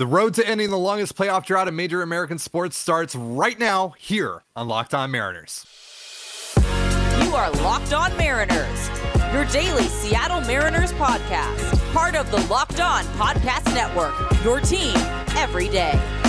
The road to ending the longest playoff drought in major American sports starts right now here on Locked On Mariners. You are Locked On Mariners, your daily Seattle Mariners podcast, part of the Locked On Podcast Network, your team every day.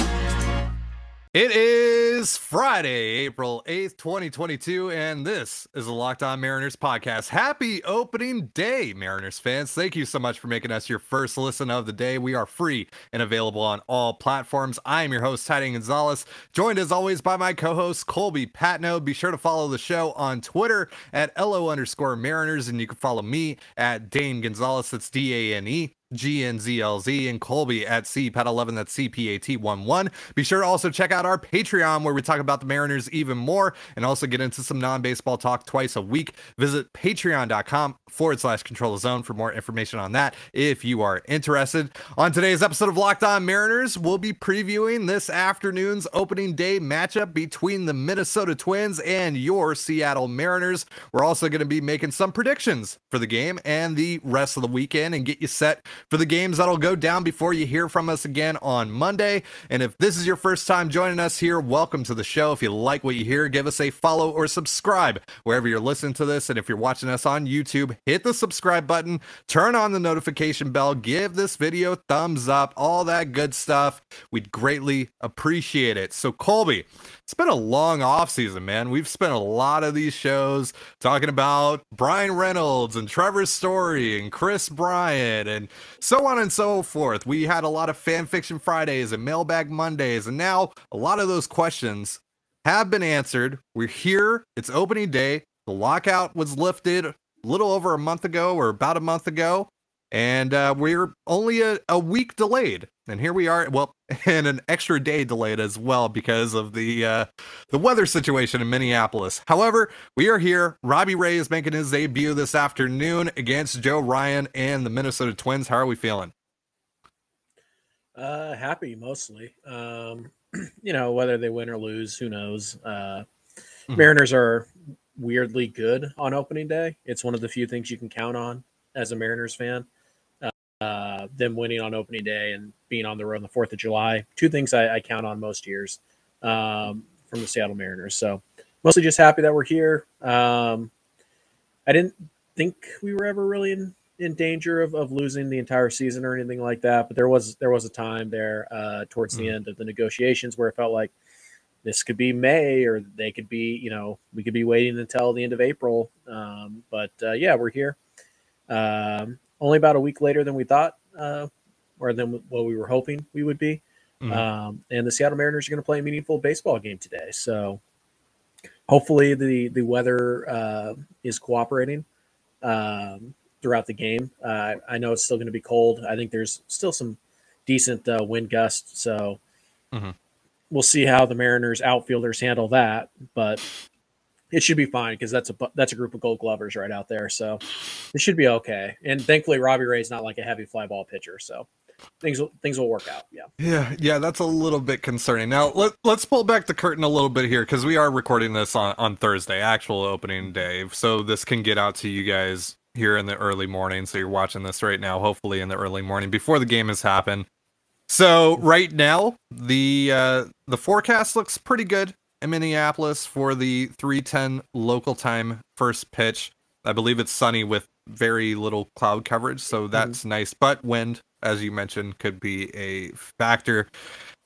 It is Friday, April 8th, 2022, and this is the Locked On Mariners podcast. Happy opening day, Mariners fans. Thank you so much for making us your first listen of the day. We are free and available on all platforms. I am your host, Tidy Gonzalez, joined as always by my co host, Colby Patno. Be sure to follow the show on Twitter at LO underscore Mariners, and you can follow me at Dane Gonzalez. That's D A N E GNZLZ and Colby at CPAT11. That's CPAT11. Be sure to also check out our Patreon where we talk about the Mariners even more and also get into some non baseball talk twice a week. Visit patreon.com forward slash control zone for more information on that if you are interested. On today's episode of Locked On Mariners, we'll be previewing this afternoon's opening day matchup between the Minnesota Twins and your Seattle Mariners. We're also going to be making some predictions for the game and the rest of the weekend and get you set for the games that'll go down before you hear from us again on Monday. And if this is your first time joining us here, welcome to the show. If you like what you hear, give us a follow or subscribe wherever you're listening to this. And if you're watching us on YouTube, hit the subscribe button, turn on the notification bell, give this video thumbs up, all that good stuff. We'd greatly appreciate it. So, Colby, it's been a long off season, man. We've spent a lot of these shows talking about Bryan Reynolds and Trevor Story and Kris Bryant and so on and so forth. We had a lot of fan fiction Fridays and mailbag Mondays, and now a lot of those questions have been answered. We're here. It's opening day. The lockout was lifted a little over a month ago or about a month ago and uh, we're only a, a week delayed and here we are well and an extra day delayed as well because of the uh, the weather situation in minneapolis. However we are here. Robbie ray is making his debut this afternoon against joe ryan and the minnesota twins. How are we feeling? Uh happy mostly. Um you know whether they win or lose who knows? Uh mm-hmm. mariners are weirdly good on opening day. It's one of the few things you can count on as a mariners fan uh, them winning on opening day and being on the road on the Fourth of July. Two things I, I count on most years um, from the Seattle Mariners. So mostly just happy that we're here. Um, I didn't think we were ever really in, in danger of, of losing the entire season or anything like that, but there was there was a time there uh, towards mm-hmm. the end of the negotiations where it felt like this could be May or they could be you know we could be waiting until the end of April. Um, but uh, yeah, we're here. Um, only about a week later than we thought, uh, or than what we were hoping we would be. Mm-hmm. Um, and the Seattle Mariners are going to play a meaningful baseball game today. So hopefully the the weather uh, is cooperating um, throughout the game. Uh, I know it's still going to be cold. I think there's still some decent uh, wind gusts. So mm-hmm. we'll see how the Mariners outfielders handle that. But it should be fine because that's a that's a group of Gold Glovers right out there. So it should be okay. And thankfully, Robbie Ray's not like a heavy fly ball pitcher, so things will things will work out. Yeah. Yeah, yeah, that's a little bit concerning. Now let let's pull back the curtain a little bit here because we are recording this on on Thursday, actual opening day, so this can get out to you guys here in the early morning. So you're watching this right now, hopefully in the early morning before the game has happened. So right now, the uh, the forecast looks pretty good in Minneapolis for the 310 local time first pitch. I believe it's sunny with very little cloud coverage, so mm-hmm. that's mm-hmm. nice. But wind, as you mentioned, could be a factor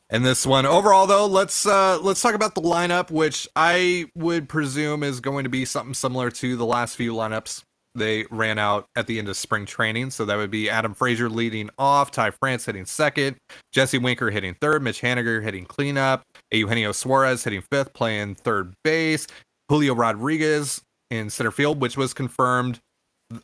in this one. Overall, though, let's uh, let's talk about the lineup, which I would presume is going to be something similar to the last few lineups they ran out at the end of spring training. So that would be Adam Frazier leading off, Ty France hitting second, Jesse Winker hitting third, Mitch Haniger hitting cleanup, Eugenio Suarez hitting fifth, playing third base, Julio Rodriguez in center field, which was confirmed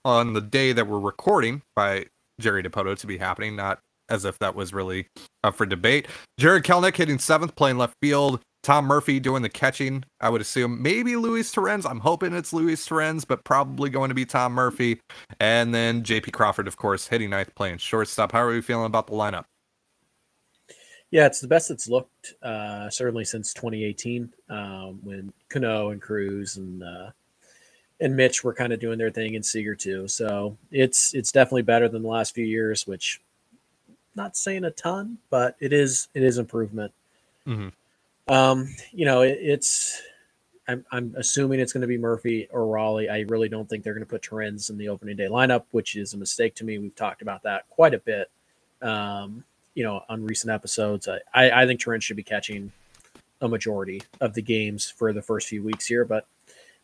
on the day that we're recording by Jerry Dipoto to be happening, not as if that was really up for debate. Jared Kelenic hitting seventh, playing left field. Tom Murphy doing the catching. I would assume maybe Luis Torrens. I'm hoping it's Luis Torrens, but probably going to be Tom Murphy. And then JP Crawford, of course, hitting ninth, playing shortstop. How are we feeling about the lineup? Yeah, it's the best it's looked, uh, certainly since 2018, um, when Cano and Cruz and uh, and Mitch were kind of doing their thing, in Seager too. So it's it's definitely better than the last few years, which not saying a ton, but it is it is improvement. Mm-hmm. Um, you know, it, it's I'm, I'm assuming it's going to be Murphy or Raleigh. I really don't think they're going to put Torrens in the opening day lineup, which is a mistake to me. We've talked about that quite a bit, um, you know, on recent episodes. I, I, I think Torrens should be catching a majority of the games for the first few weeks here, but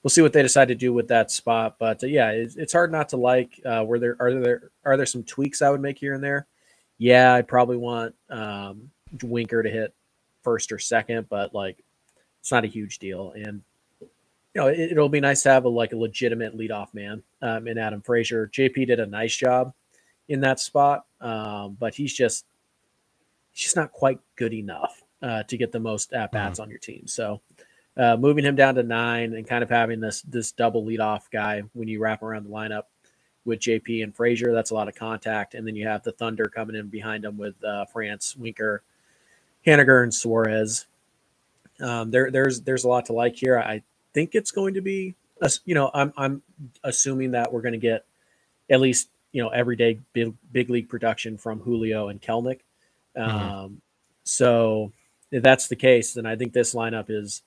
we'll see what they decide to do with that spot. But uh, yeah, it's, it's, hard not to like. Uh, were there are there are there some tweaks I would make here and there? Yeah, I'd probably want um, Winker to hit first or second, but like it's not a huge deal. And you know, it, will be nice to have a like a legitimate leadoff man um, in Adam Frazier. JP did a nice job in that spot, um, but he's just he's just not quite good enough uh, to get the most at bats mm-hmm. on your team. So uh, moving him down to nine and kind of having this this double leadoff guy when you wrap around the lineup with JP and Frazier, that's a lot of contact. And then you have the Thunder coming in behind them with uh, France, Winker, Haniger, and Suarez. Um, there, there's there's a lot to like here. I think it's going to be, you know, I'm I'm assuming that we're going to get at least you know everyday big big league production from Julio and Kelenic. Mm-hmm. Um, so if that's the case, then I think this lineup is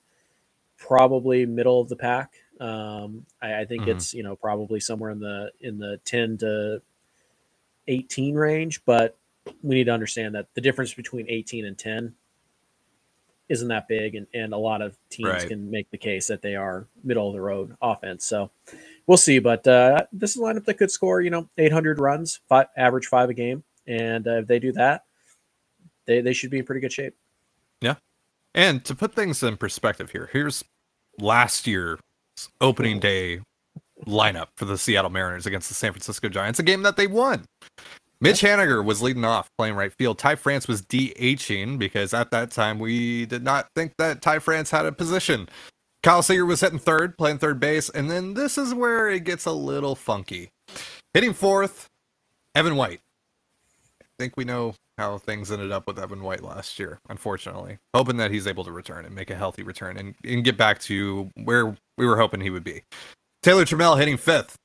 probably middle of the pack. Um, I, I, think mm-hmm. it's you know probably somewhere in the in the ten to eighteen range, but we need to understand that the difference between eighteen and ten isn't that big, and, and a lot of teams right. can make the case that they are middle of the road offense. So we'll see. But uh, this is a lineup that could score, you know, 800 runs, five, average five a game, and uh, if they do that, they they should be in pretty good shape. Yeah, and to put things in perspective here, here's last year's opening day lineup for the Seattle Mariners against the San Francisco Giants, a game that they won. Mitch Haniger was leading off playing right field. Ty France was DHing because at that time we did not think that Ty France had a position. Kyle Seager was hitting third, playing third base, and then this is where it gets a little funky. Hitting fourth, Evan White. I think we know how things ended up with Evan White last year, unfortunately. Hoping that he's able to return and make a healthy return and, and get back to where we were hoping he would be. Taylor Trammell hitting fifth,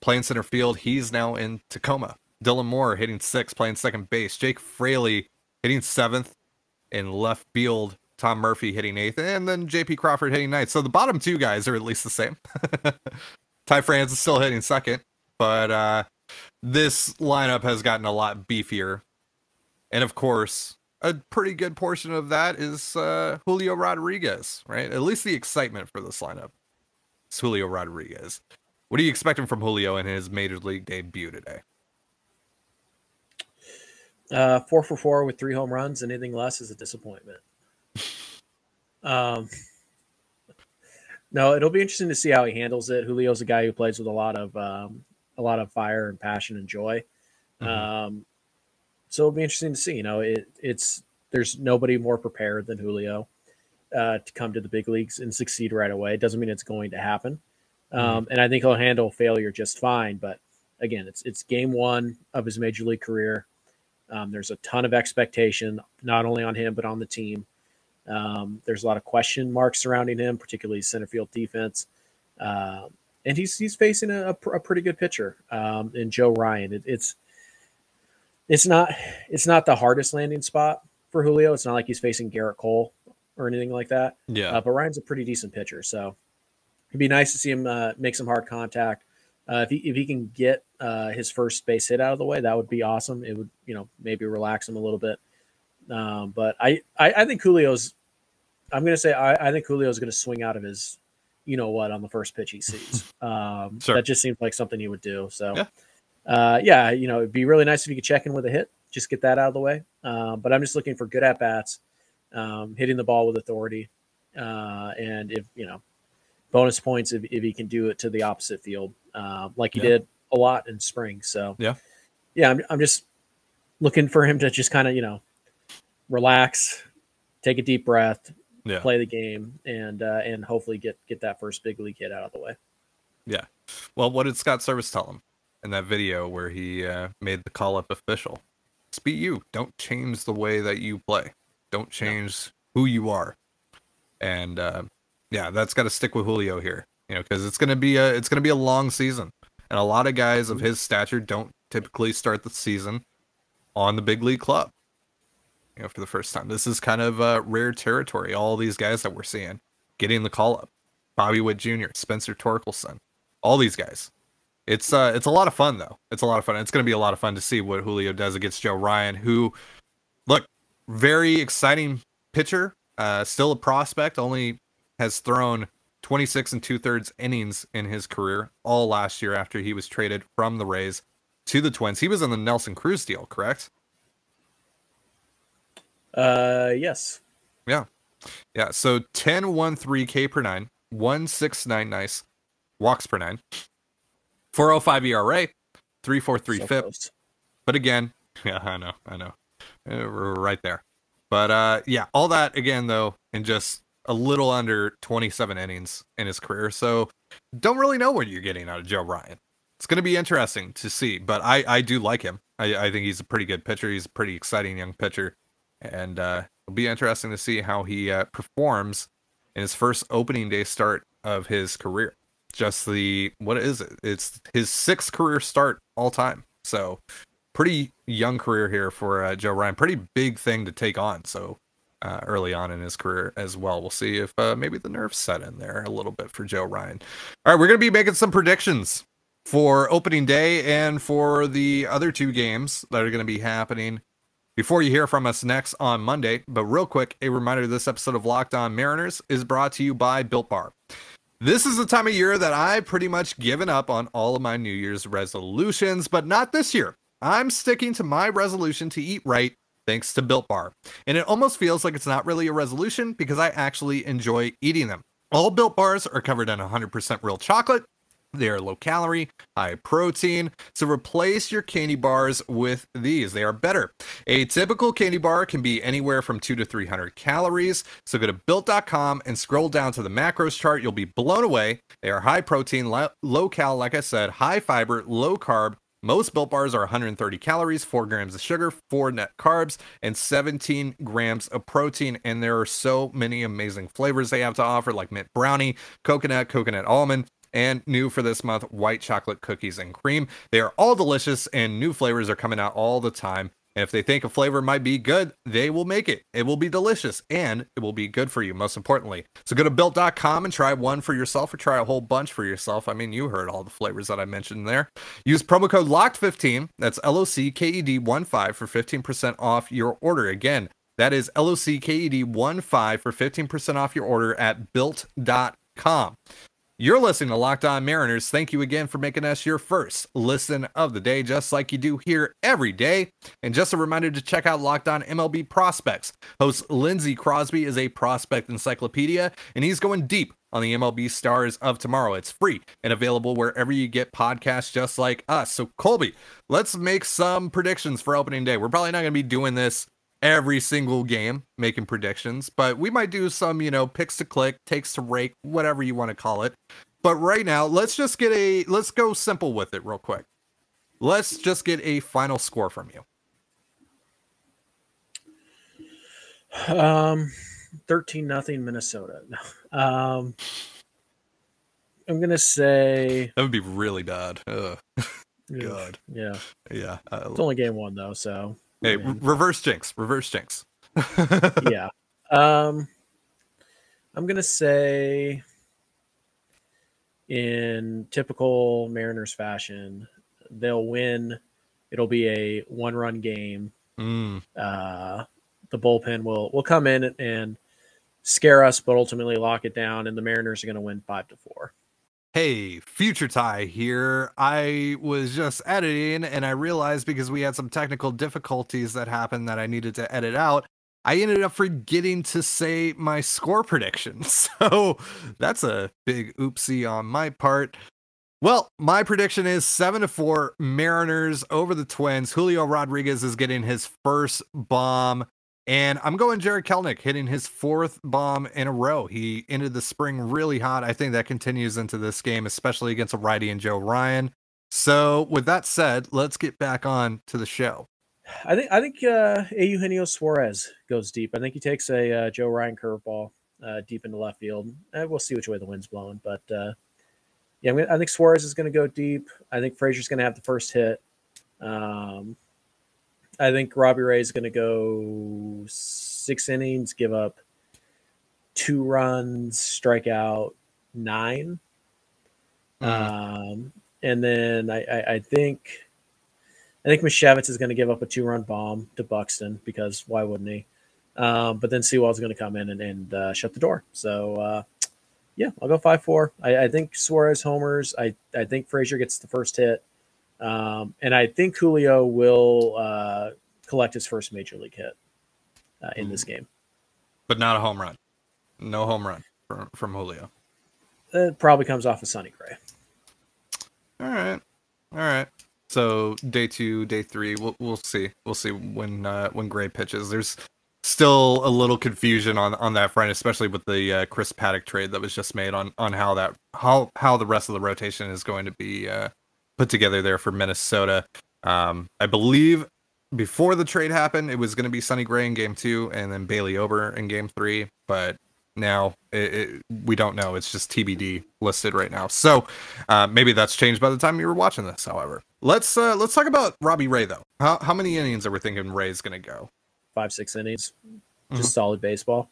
playing center field. He's now in Tacoma. Dylan Moore hitting sixth, playing second base. Jake Fraley hitting seventh in left field. Tom Murphy hitting eighth, and then JP Crawford hitting ninth. So the bottom two guys are at least the same. Ty France is still hitting second, but uh, this lineup has gotten a lot beefier. And of course, a pretty good portion of that is uh, Julio Rodriguez, right? At least the excitement for this lineup is Julio Rodriguez. What are you expecting from Julio in his major league debut today? Uh, four for four with three home runs. Anything less is a disappointment. Um, no, it'll be interesting to see how he handles it. Julio's a guy who plays with a lot of um, a lot of fire and passion and joy. Mm-hmm. Um, so it'll be interesting to see. You know, it, it's there's nobody more prepared than Julio uh, to come to the big leagues and succeed right away. It doesn't mean it's going to happen, mm-hmm. um, and I think he'll handle failure just fine. But again, it's it's game one of his major league career. Um, there's a ton of expectation, not only on him, but on the team. Um, there's a lot of question marks surrounding him, particularly center field defense. Uh, and he's he's facing a, a pretty good pitcher um, in Joe Ryan. It, it's it's not it's not the hardest landing spot for Julio. It's not like he's facing Gerrit Cole or anything like that. Yeah. Uh, but Ryan's a pretty decent pitcher, so it'd be nice to see him uh, make some hard contact. Uh, if he if he can get uh, his first base hit out of the way, that would be awesome. It would you know maybe relax him a little bit. Um, but I, I, I think Julio's. I'm going to say I, I think Julio's going to swing out of his, you know what, on the first pitch he sees. Um, sure. That just seems like something he would do. So, yeah. Uh, yeah, you know, it'd be really nice if you could check in with a hit, just get that out of the way. Uh, but I'm just looking for good at bats, um, hitting the ball with authority, uh, and if you know, bonus points if, if he can do it to the opposite field, uh, like he yeah. did a lot in spring. So yeah, yeah, I'm, I'm just looking for him to just kind of you know relax, take a deep breath, yeah. play the game, and uh, and hopefully get get that first big league hit out of the way. Yeah. Well, what did Scott Servais tell him in that video where he uh, made the call up official? Just be you. Don't change the way that you play. Don't change who you are. And uh, yeah, that's got to stick with Julio here. You know, because it's gonna be a it's gonna be a long season, and a lot of guys of his stature don't typically start the season on the big league club. You know, for the first time, this is kind of uh, rare territory. All these guys that we're seeing getting the call up, Bobby Witt Jr., Spencer Torkelson, all these guys. It's uh, it's a lot of fun though. It's a lot of fun. It's going to be a lot of fun to see what Julio does against Joe Ryan, who, look, very exciting pitcher. Uh, still a prospect. Only has thrown 26 and two thirds innings in his career, all last year after he was traded from the Rays to the Twins. He was in the Nelson Cruz deal, correct? Uh, yes. Yeah. Yeah. So 10 1 3 K per nine, 169 nice, walks per nine, 405 ERA, 343 so FIP. Close. But again, yeah, I know, I know. Uh, we're right there. But uh, yeah, all that again, though, and just a little under 27 innings in his career. So don't really know what you're getting out of Joe Ryan. It's going to be interesting to see, but I, I do like him. I, I think he's a pretty good pitcher. He's a pretty exciting young pitcher. And uh, it'll be interesting to see how he uh, performs in his first opening day start of his career. Just the, what is it? It's his sixth career start all time. So pretty young career here for uh, Joe Ryan. Pretty big thing to take on. So uh, early on in his career as well. We'll see if uh, maybe the nerves set in there a little bit for Joe Ryan. All right, we're going to be making some predictions for opening day and for the other two games that are going to be happening before you hear from us next on Monday. But real quick, a reminder this episode of Locked On Mariners is brought to you by Built Bar. This is the time of year that I pretty much given up on all of my New Year's resolutions, but not this year. I'm sticking to my resolution to eat right thanks to Built Bar. And it almost feels like it's not really a resolution because I actually enjoy eating them. All Built Bars are covered in 100% real chocolate. They are low calorie, high protein. So replace your candy bars with these. They are better. A typical candy bar can be anywhere from 2 to 300 calories. So go to built.com and scroll down to the macros chart. You'll be blown away. They are high protein, low cal, like I said, high fiber, low carb, most built bars are 130 calories, 4 grams of sugar, 4 net carbs, and 17 grams of protein. And there are so many amazing flavors they have to offer, like mint brownie, coconut, coconut almond, and new for this month, white chocolate cookies and cream. They are all delicious, and new flavors are coming out all the time. And if they think a flavor might be good, they will make it. It will be delicious and it will be good for you, most importantly. So go to built.com and try one for yourself or try a whole bunch for yourself. I mean, you heard all the flavors that I mentioned there. Use promo code LOCKED15, that's L O C K E D 1 5 for 15% off your order. Again, that is L O C K E D 1 5 for 15% off your order at built.com. You're listening to Locked On Mariners. Thank you again for making us your first listen of the day, just like you do here every day. And just a reminder to check out Locked On MLB Prospects. Host Lindsey Crosby is a prospect encyclopedia, and he's going deep on the MLB stars of tomorrow. It's free and available wherever you get podcasts, just like us. So, Colby, let's make some predictions for opening day. We're probably not going to be doing this every single game making predictions, but we might do some, you know, picks to click, takes to rake, whatever you want to call it. But right now, let's just get a let's go simple with it real quick. Let's just get a final score from you. Um 13 nothing Minnesota. Um I'm going to say that would be really bad. Ugh. God. Yeah. Yeah. It's only game 1 though, so Hey, reverse jinx, reverse jinx. yeah. Um, I'm gonna say, in typical Mariners fashion, they'll win. It'll be a one-run game. Mm. Uh, the bullpen will will come in and scare us, but ultimately lock it down, and the Mariners are going to win five to four. Hey, Future Ty here. I was just editing and I realized because we had some technical difficulties that happened that I needed to edit out, I ended up forgetting to say my score prediction. So that's a big oopsie on my part. Well, my prediction is 7 to 4 Mariners over the Twins. Julio Rodriguez is getting his first bomb and I'm going Jared Kelenic hitting his fourth bomb in a row. He ended the spring really hot. I think that continues into this game, especially against a righty and Joe Ryan. So, with that said, let's get back on to the show. I think I think uh, Eugenio Suarez goes deep. I think he takes a uh, Joe Ryan curveball uh, deep into left field. Uh, we'll see which way the wind's blowing, but uh, yeah, I think Suarez is going to go deep. I think Frazier's going to have the first hit. Um, I think Robbie Ray is going to go six innings, give up two runs, strike out nine. Mhm. Um, and then I, I, I think I think Misiewicz is going to give up a two run bomb to Buxton because why wouldn't he? Um, but then Sewald's going to come in and, and uh, shut the door. So uh, yeah, I'll go five four. I, I think Suarez homers. I, I think Frazier gets the first hit. Um, and I think Julio will uh, collect his first major league hit uh, in this game. but not a home run. No home run from, from Julio. It probably comes off of Sonny Gray. All right, all right. So day two, day three, we'll we'll see. We'll see when uh, when Gray pitches. There's still a little confusion on on that front, especially with the uh, Chris Paddack trade that was just made on on how that how how the rest of the rotation is going to be uh, put together there for Minnesota. Um, I believe before the trade happened, it was going to be Sonny Gray in game two, and then Bailey Ober in game three. But now it, it, we don't know. It's just TBD listed right now. So uh, maybe that's changed by the time you were watching this. However, let's uh, let's talk about Robbie Ray though. How how many innings are we thinking Ray's going to go? Five, six innings. Just solid baseball.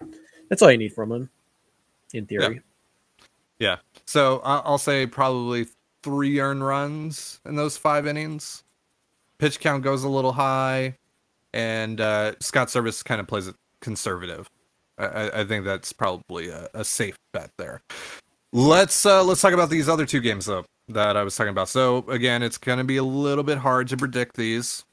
That's all you need from him, in theory. Yeah. So I'll say probably three earned runs in those five innings. Pitch count goes a little high, and uh, Scott Servais kind of plays it conservative. I, I- think that's probably a, a safe bet there. Let's uh, let's talk about these other two games though that I was talking about. So again, it's going to be a little bit hard to predict these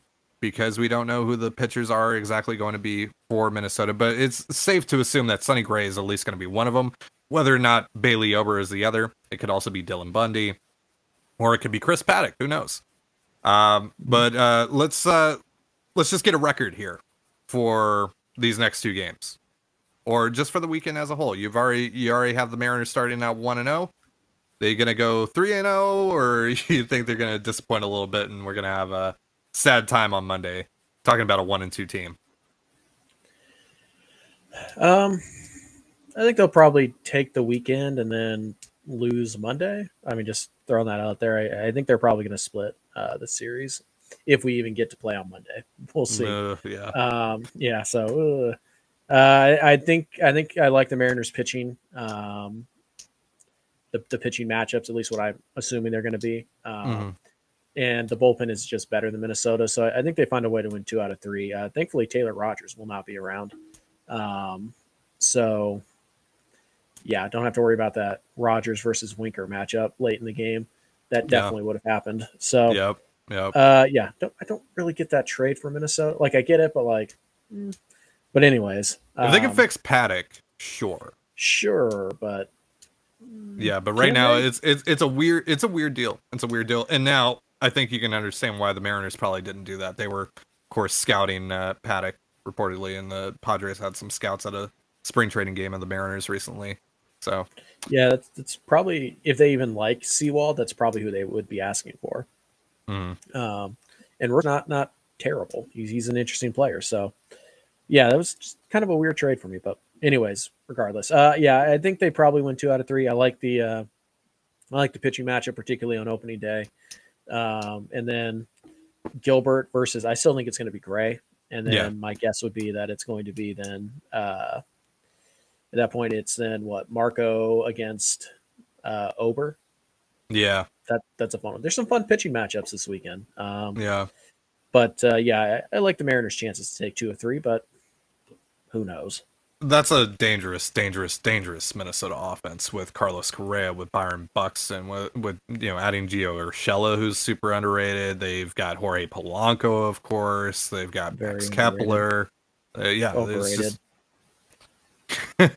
because we don't know who the pitchers are exactly going to be for Minnesota. But it's safe to assume that Sonny Gray is at least going to be one of them. Whether or not Bailey Ober is the other, it could also be Dylan Bundy, or it could be Chris Paddack. Who knows? Um, but uh, let's uh, let's just get a record here for these next two games, or just for the weekend as a whole. You've already you already have the Mariners starting out one and zero. They gonna go three and zero, or you think they're gonna disappoint a little bit, and we're gonna have a sad time on Monday talking about a one and two team. Um, I think they'll probably take the weekend and then lose Monday. I mean, just throwing that out there. I, I think they're probably going to split uh, the series if we even get to play on Monday. We'll see. Uh, yeah. Um, yeah. So uh, uh, I, I think I think I like the Mariners pitching. Um, the, the pitching matchups, at least what I'm assuming they're going to be. Um, Mhm. And the bullpen is just better than Minnesota, so I think they find a way to win two out of three. Uh, thankfully, Taylor Rogers will not be around, um, so yeah, don't have to worry about that Rogers versus Winker matchup late in the game. That Yeah. definitely would have happened. So Yep. Yep. uh, yeah, don't, I don't really get that trade for Minnesota. Like I get it, but like, mm. but anyways, if they can um, fix Paddack, sure. sure, but Yeah, but right now they? it's it's it's a weird it's a weird deal. It's a weird deal. And now I think you can understand why the Mariners probably didn't do that. They were, of course, scouting uh, Paddack reportedly, and the Padres had some scouts at a spring training game of the Mariners recently. So yeah, that's, that's probably if they even like Sewald, that's probably who they would be asking for. mm, Um, and Rook's not not terrible. He's he's an interesting player. So yeah, that was just kind of a weird trade for me. But anyways, regardless, uh, yeah, I think they probably win two out of three. I like the uh, I like the pitching matchup, particularly on opening day. Um, and then Gilbert versus I still think it's going to be Gray. And then Yeah. my guess would be that it's going to be then uh, at that point it's then what Marco against uh, Ober. yeah, That that's a fun one. There's some fun pitching matchups this weekend. Um, yeah. but uh, yeah, I, I like the Mariners' chances to take two or three, but who knows? That's a dangerous, dangerous, dangerous Minnesota offense with Carlos Correa, with Byron Buxton, with, with you know adding Gio Urshela, who's super underrated. They've got Jorge Polanco, of course. They've got Very Max. Kepler. Uh, yeah, it's Overrated. just- yeah,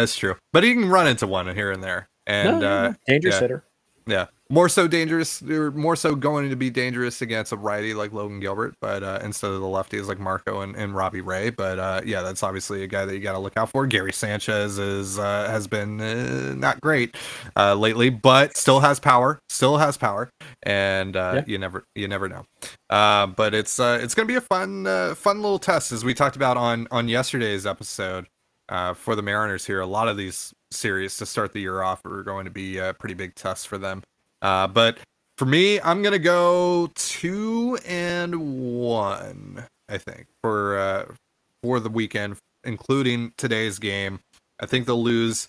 that's true. But he can run into one here and there, and no, uh, dangerous yeah. hitter. yeah, more so dangerous. They're more so going to be dangerous against a righty like Logan Gilbert, but uh, instead of the lefties like Marco and, and Robbie Ray. But uh, yeah, that's obviously a guy that you got to look out for. Gary Sanchez is uh, has been uh, not great uh, lately, but still has power. Still has power, and uh, Yeah. you never you never know. Uh, but it's uh, it's gonna be a fun uh, fun little test as we talked about on on yesterday's episode uh, for the Mariners here. A lot of these series to start the year off are going to be uh, pretty big tests for them. Uh, but for me, I'm gonna go two and one I think, for uh, for the weekend, including today's game. I think they'll lose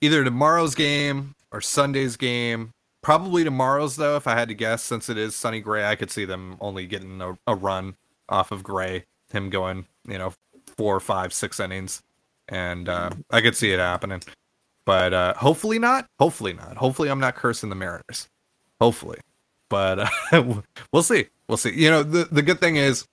either tomorrow's game or Sunday's game. Probably tomorrow's though, if I had to guess, since it is Sonny Gray, I could see them only getting a, a run off of Gray, him going, you know, four, five, six innings, and uh, I could see it happening. But uh, hopefully not. Hopefully not. Hopefully I'm not cursing the Mariners. Hopefully, but uh, we'll see. We'll see. You know, the the good thing is,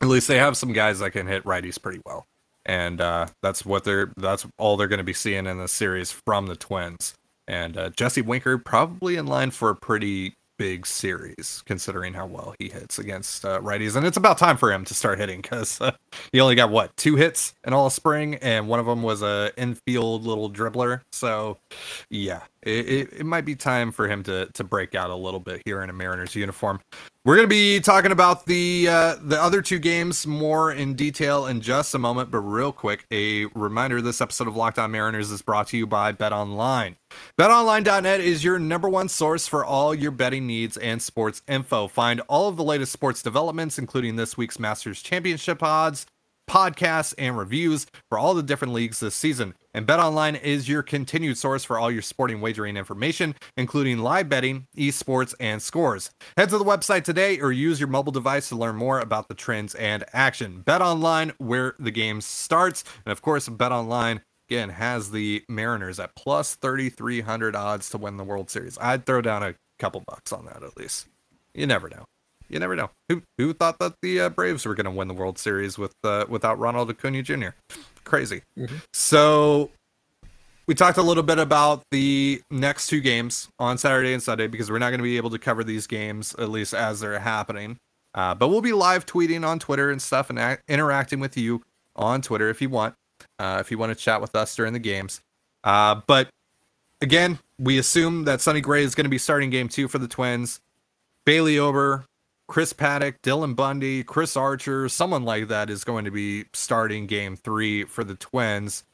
at least they have some guys that can hit righties pretty well, and uh, that's what they're that's all they're going to be seeing in the series from the Twins. And uh, Jesse Winker probably in line for a pretty big series, considering how well he hits against uh, righties. And it's about time for him to start hitting because uh, he only got what two hits in all spring, and one of them was a infield little dribbler. So, yeah, it, it, might be time for him to to break out a little bit here in a Mariners uniform. We're going to be talking about the uh, the other two games more in detail in just a moment, but real quick, a reminder: this episode of Locked On Mariners is brought to you by Bet Online. BetOnline.net is your number one source for all your betting needs and sports info. Find all of the latest sports developments, including this week's Masters Championship odds podcasts, and reviews for all the different leagues this season. And BetOnline is your continued source for all your sporting wagering information, including live betting, esports, and scores. Head to the website today or use your mobile device to learn more about the trends and action. BetOnline, where the game starts. And of course, BetOnline again has the Mariners at plus 3,300 odds to win the World Series. I'd throw down a couple bucks on that at least. You never know you never know. Who who thought that the uh, Braves were going to win the World Series with uh, without Ronald Acuna Jr. Crazy. Mm-hmm. So we talked a little bit about the next two games on Saturday and Sunday because we're not going to be able to cover these games at least as they're happening. Uh, but we'll be live tweeting on Twitter and stuff and a- interacting with you on Twitter if you want. Uh, if you want to chat with us during the games. Uh, but again, we assume that Sonny Gray is going to be starting game two for the Twins. Bailey Ober Chris Paddack, Dylan Bundy, Chris Archer, someone like that is going to be starting game three for the Twins.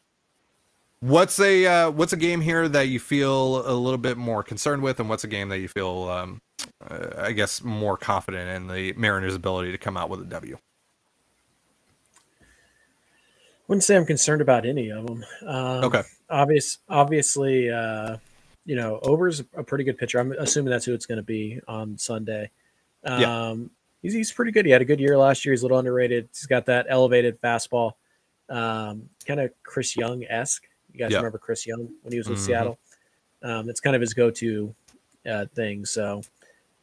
What's a uh, what's a game here that you feel a little bit more concerned with, and what's a game that you feel, um, uh, I guess, more confident in the Mariners' ability to come out with a W? Wouldn't say I'm concerned about any of them. Um, okay. Obvious, obviously, uh, you know, Ober's a pretty good pitcher. I'm assuming that's who it's going to be on Sunday. Um, yeah. he's, he's pretty good. He had a good year last year. He's a little underrated. He's got that elevated fastball, um, kind of Chris Young esque. You guys remember Chris Young when he was with mm-hmm. Seattle? Um, it's kind of his go to uh, thing. So,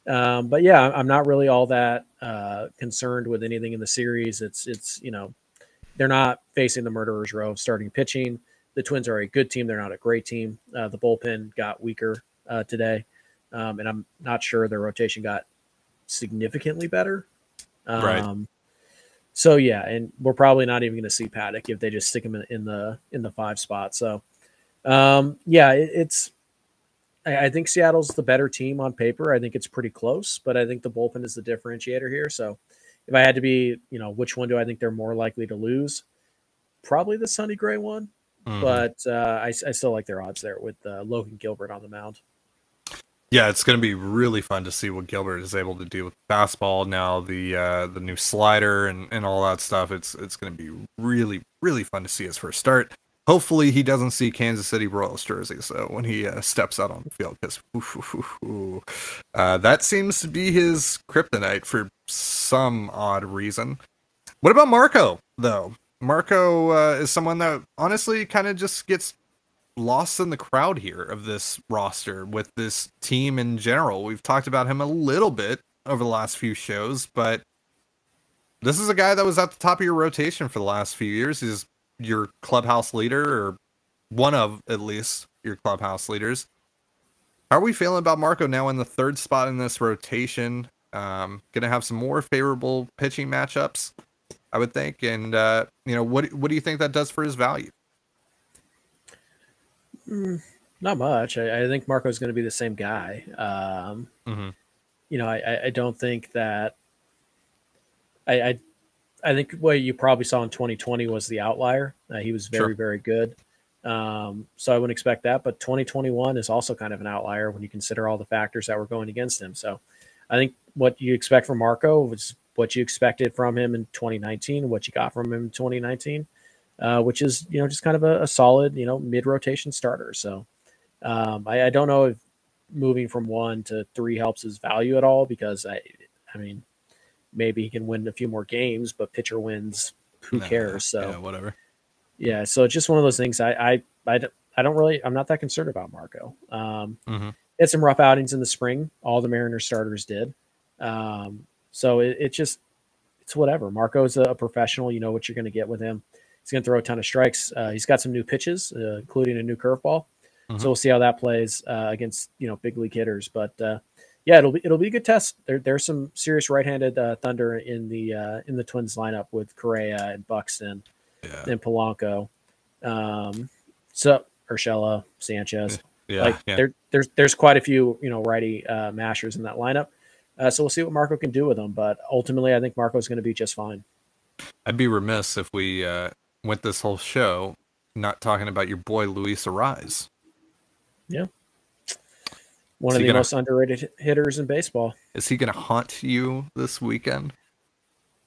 um, but yeah, I'm not really all that uh, concerned with anything in the series. It's it's you know they're not facing the murderers row of starting pitching. The Twins are a good team. They're not a great team. Uh, the bullpen got weaker uh, today, um, and I'm not sure their rotation got significantly better. Um, right. So yeah, and we're probably not even going to see Paddack if they just stick him in, in the in the five spot. So um, yeah, it, it's. I, I think Seattle's the better team on paper. I think it's pretty close, but I think the bullpen is the differentiator here. So if I had to be, you know, which one do I think they're more likely to lose? Probably the Sonny Gray one, mm. but uh, I, I, still like their odds there with uh, Logan Gilbert on the mound. Yeah, it's going to be really fun to see what Gilbert is able to do with fastball now, the uh, the new slider and, and all that stuff. It's it's going to be really really fun to see his first start. Hopefully, he doesn't see Kansas City Royals jersey so when he uh, steps out on the field because uh, that seems to be his kryptonite for some odd reason. What about Marco though? Marco uh, is someone that honestly kind of just gets lost in the crowd here of this roster with this team in general. We've talked about him a little bit over the last few shows, but this is a guy that was at the top of your rotation for the last few years. He's your clubhouse leader, or one of at least your clubhouse leaders. How are we feeling about Marco now in the third spot in this rotation? Um, gonna have some more favorable pitching matchups, I would think. And uh, you know, what what do you think that does for his value? Mm, not much. I, I think Marco's going to be the same guy. Um, mm-hmm. You know, I, I don't think that. I, I, I think what you probably saw in 2020 was the outlier. Uh, he was very, sure. very good. Um, so I wouldn't expect that. But 2021 is also kind of an outlier when you consider all the factors that were going against him. So I think what you expect from Marco was what you expected from him in 2019, what you got from him in 2019, uh, which is you know just kind of a, a solid you know mid rotation starter. So um, I, I, don't know if moving from one to three helps his value at all because I I mean maybe he can win a few more games, but pitcher wins, who nah, cares? So yeah, whatever. Yeah, so it's just one of those things. I I I, I don't really I'm not that concerned about Marco. Um, mm-hmm. Had some rough outings in the spring. All the Mariners starters did. Um, so it, it just it's whatever. Marco's a, professional. You know what you're going to get with him. He's going to throw a ton of strikes. Uh, he's got some new pitches, uh, including a new curveball. Mm-hmm. So we'll see how that plays uh, against you know big league hitters. But uh, yeah, it'll be it'll be a good test. There, there's some serious right-handed uh, thunder in the uh, in the Twins lineup with Correa and Buxton yeah. and Polanco. Um, so Urshela, Sanchez. Yeah, like yeah. there, there's there's quite a few you know righty uh, mashers in that lineup. Uh, so we'll see what Marco can do with them. But ultimately, I think Marco's going to be just fine. I'd be remiss if we uh, went this whole show not talking about your boy Luis Arraez. Yeah, one is of the gonna, most underrated hitters in baseball. Is he going to haunt you this weekend?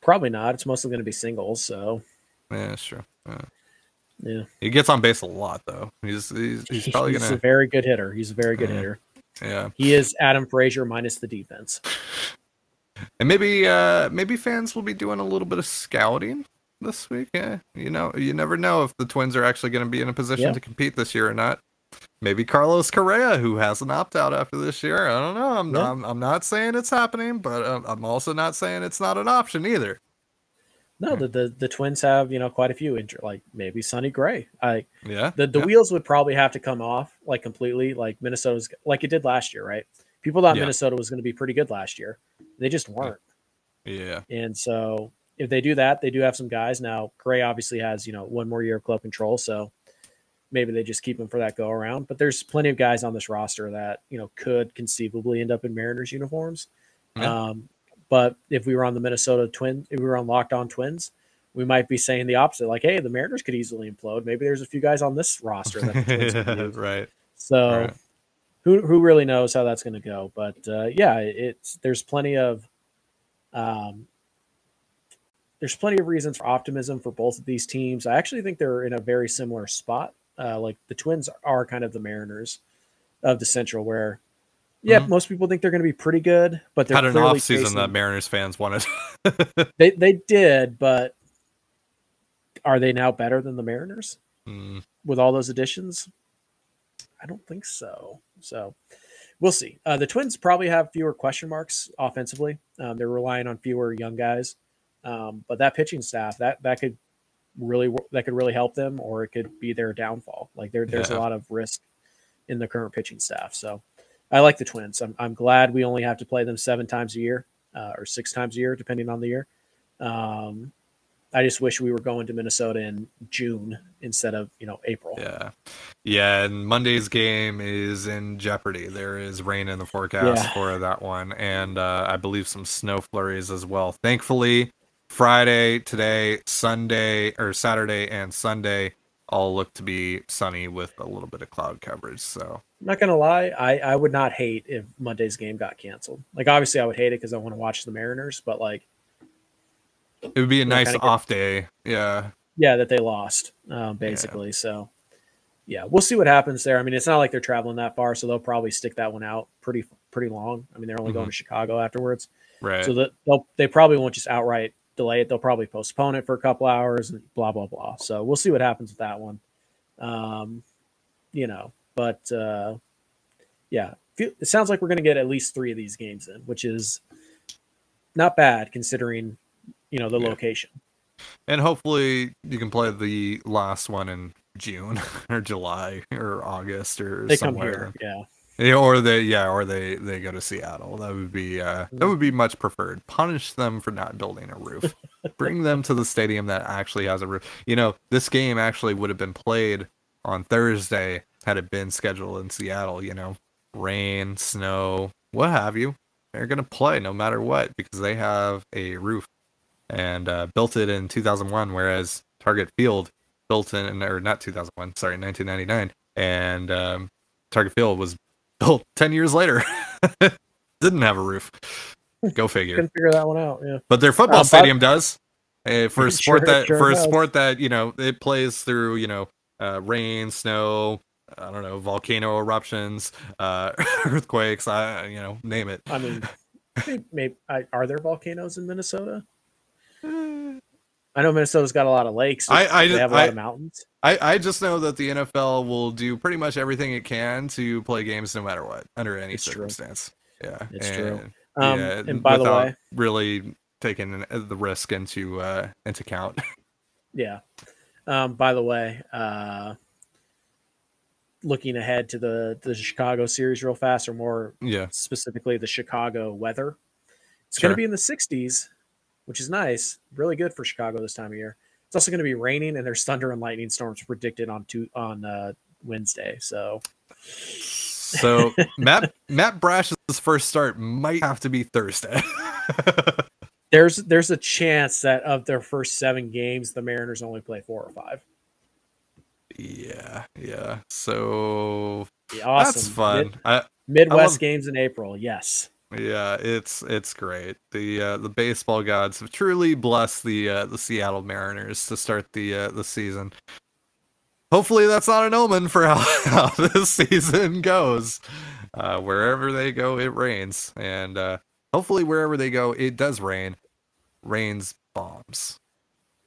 Probably not. It's mostly going to be singles. So yeah, sure. Yeah. Yeah, he gets on base a lot though. He's he's, he's probably he's gonna. a very good hitter. He's a very good yeah. hitter. Yeah, he is Adam Frazier minus the defense. And maybe uh maybe fans will be doing a little bit of scouting this week. Yeah, you know, you never know if the Twins are actually going to be in a position yeah. to compete this year or not. Maybe Carlos Correa, who has an opt out after this year. I don't know. I'm, yeah. I'm, I'm not saying it's happening, but um, I'm also not saying it's not an option either. No, the, the the Twins have you know quite a few inter- like maybe Sonny Gray. I yeah. The the yeah. wheels would probably have to come off like completely like Minnesota's like it did last year, right? People thought yeah. Minnesota was going to be pretty good last year. They just weren't. Yeah. And so if they do that, they do have some guys now. Gray obviously has you know one more year of club control, so maybe they just keep him for that go around. But there's plenty of guys on this roster that you know could conceivably end up in Mariners uniforms. Yeah. Um, but if we were on the Minnesota Twins, if we were on Locked On Twins, we might be saying the opposite. Like, hey, the Mariners could easily implode. Maybe there's a few guys on this roster that right. So, right. who who really knows how that's going to go? But uh, yeah, it's there's plenty of um, there's plenty of reasons for optimism for both of these teams. I actually think they're in a very similar spot. Uh, like the Twins are kind of the Mariners of the Central, where yeah, mm-hmm. most people think they're going to be pretty good, but they're had an off season facing... that Mariners fans wanted. they they did, but are they now better than the Mariners mm. with all those additions? I don't think so. So we'll see. Uh, the Twins probably have fewer question marks offensively. Um, they're relying on fewer young guys, um, but that pitching staff that that could really that could really help them, or it could be their downfall. Like there, there's yeah. a lot of risk in the current pitching staff. So I like the Twins. I'm, I'm glad we only have to play them seven times a year uh, or six times a year, depending on the year. Um, I just wish we were going to Minnesota in June instead of you know April. Yeah, yeah. And Monday's game is in jeopardy. There is rain in the forecast yeah. for that one, and uh, I believe some snow flurries as well. Thankfully, Friday, today, Sunday or Saturday and Sunday all look to be sunny with a little bit of cloud coverage. So I'm not gonna lie, I I would not hate if Monday's game got canceled. Like obviously I would hate it because I want to watch the Mariners, but like it would be a nice off day. Yeah. Yeah, that they lost, um, basically. Yeah. So yeah, we'll see what happens there. I mean, it's not like they're traveling that far, so they'll probably stick that one out pretty pretty long. I mean, they're only mm-hmm. going to Chicago afterwards, right? So that they'll they probably won't just outright delay it. They'll probably postpone it for a couple hours and blah blah blah. So we'll see what happens with that one. Um, you know, but uh, yeah, it sounds like we're going to get at least three of these games in, which is not bad considering you know the yeah. location. And hopefully you can play the last one in June or July or August or they somewhere. Come here, yeah. Yeah, or they yeah, or they they go to Seattle. That would be uh that would be much preferred. Punish them for not building a roof. Bring them to the stadium that actually has a roof. You know, this game actually would have been played on Thursday had it been scheduled in Seattle, you know. Rain, snow, what have you. They're going to play no matter what because they have a roof and uh, built it in 2001 whereas Target Field built in or not 2001, sorry, 1999 and um, Target Field was built 10 years later. Didn't have a roof. Go figure. Couldn't figure that one out. Yeah. But their football Uh, but- stadium does. Uh, for a Sure- sport that sure for a does. sport that you know it plays through you know uh, rain, snow, I don't know, volcano eruptions, uh, earthquakes, I you know name it. I mean, maybe, maybe I, are there volcanoes in Minnesota? I know Minnesota's got a lot of lakes. I- I- they have a lot I- of mountains. I, I just know that the NFL will do pretty much everything it can to play games no matter what, under any It's true. circumstance. Yeah, It's true. and- Um, yeah, and by the way, really taking the risk into uh into account. yeah. Um, by the way, uh, looking ahead to the the Chicago series real fast, or more yeah, specifically the Chicago weather, it's going to be in the 60s, which is nice, really good for Chicago this time of year. It's also going to be raining, and there's thunder and lightning storms predicted on two, on uh, Wednesday. So So Matt Matt Brash's first start might have to be Thursday. there's there's a chance that of their first seven games, the Mariners only play four or five. yeah, yeah. So awesome. that's fun. Mid- I, Midwest love- games in April. Yes. Yeah, it's it's great. The uh, the baseball gods have truly blessed the uh, the Seattle Mariners to start the uh, the season. Hopefully, that's not an omen for how, how this season goes. Uh, wherever they go, it rains, and uh, hopefully, wherever they go, it does rain. Rains bombs.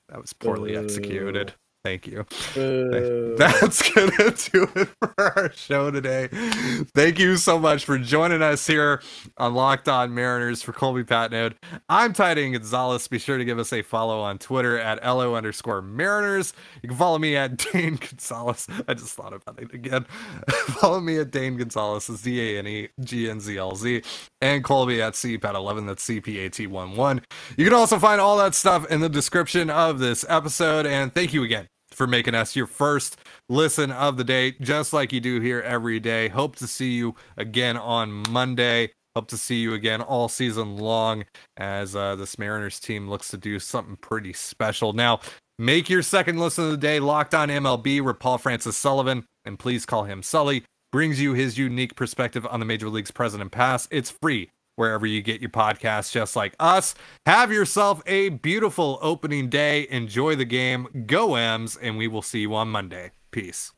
That was poorly executed. Thank you. Boo. That's gonna do it for our show today. Thank you so much for joining us here on Locked On Mariners for Colby Patnode. I'm Titan Gonzalez. Be sure to give us a follow on Twitter at LO underscore Mariners. You can follow me at Dane Gonzalez. I just thought about it again. follow me at Dane Gonzalez, D A N E G N Z L Z, and Colby at CPAT11, that's CPAT11. You can also find all that stuff in the description of this episode. And thank you again for making us your first listen of the day, just like you do here every day. Hope to see you again on Monday. Hope to see you again all season long as uh, this Mariners team looks to do something pretty special. Now, make your second listen of the day locked on MLB, where Paul Francis Sullivan, and please call him Sully, brings you his unique perspective on the Major League's present and past. It's free wherever you get your podcasts, just like us. Have yourself a beautiful opening day. Enjoy the game. Go M's, and we will see you on Monday. Peace.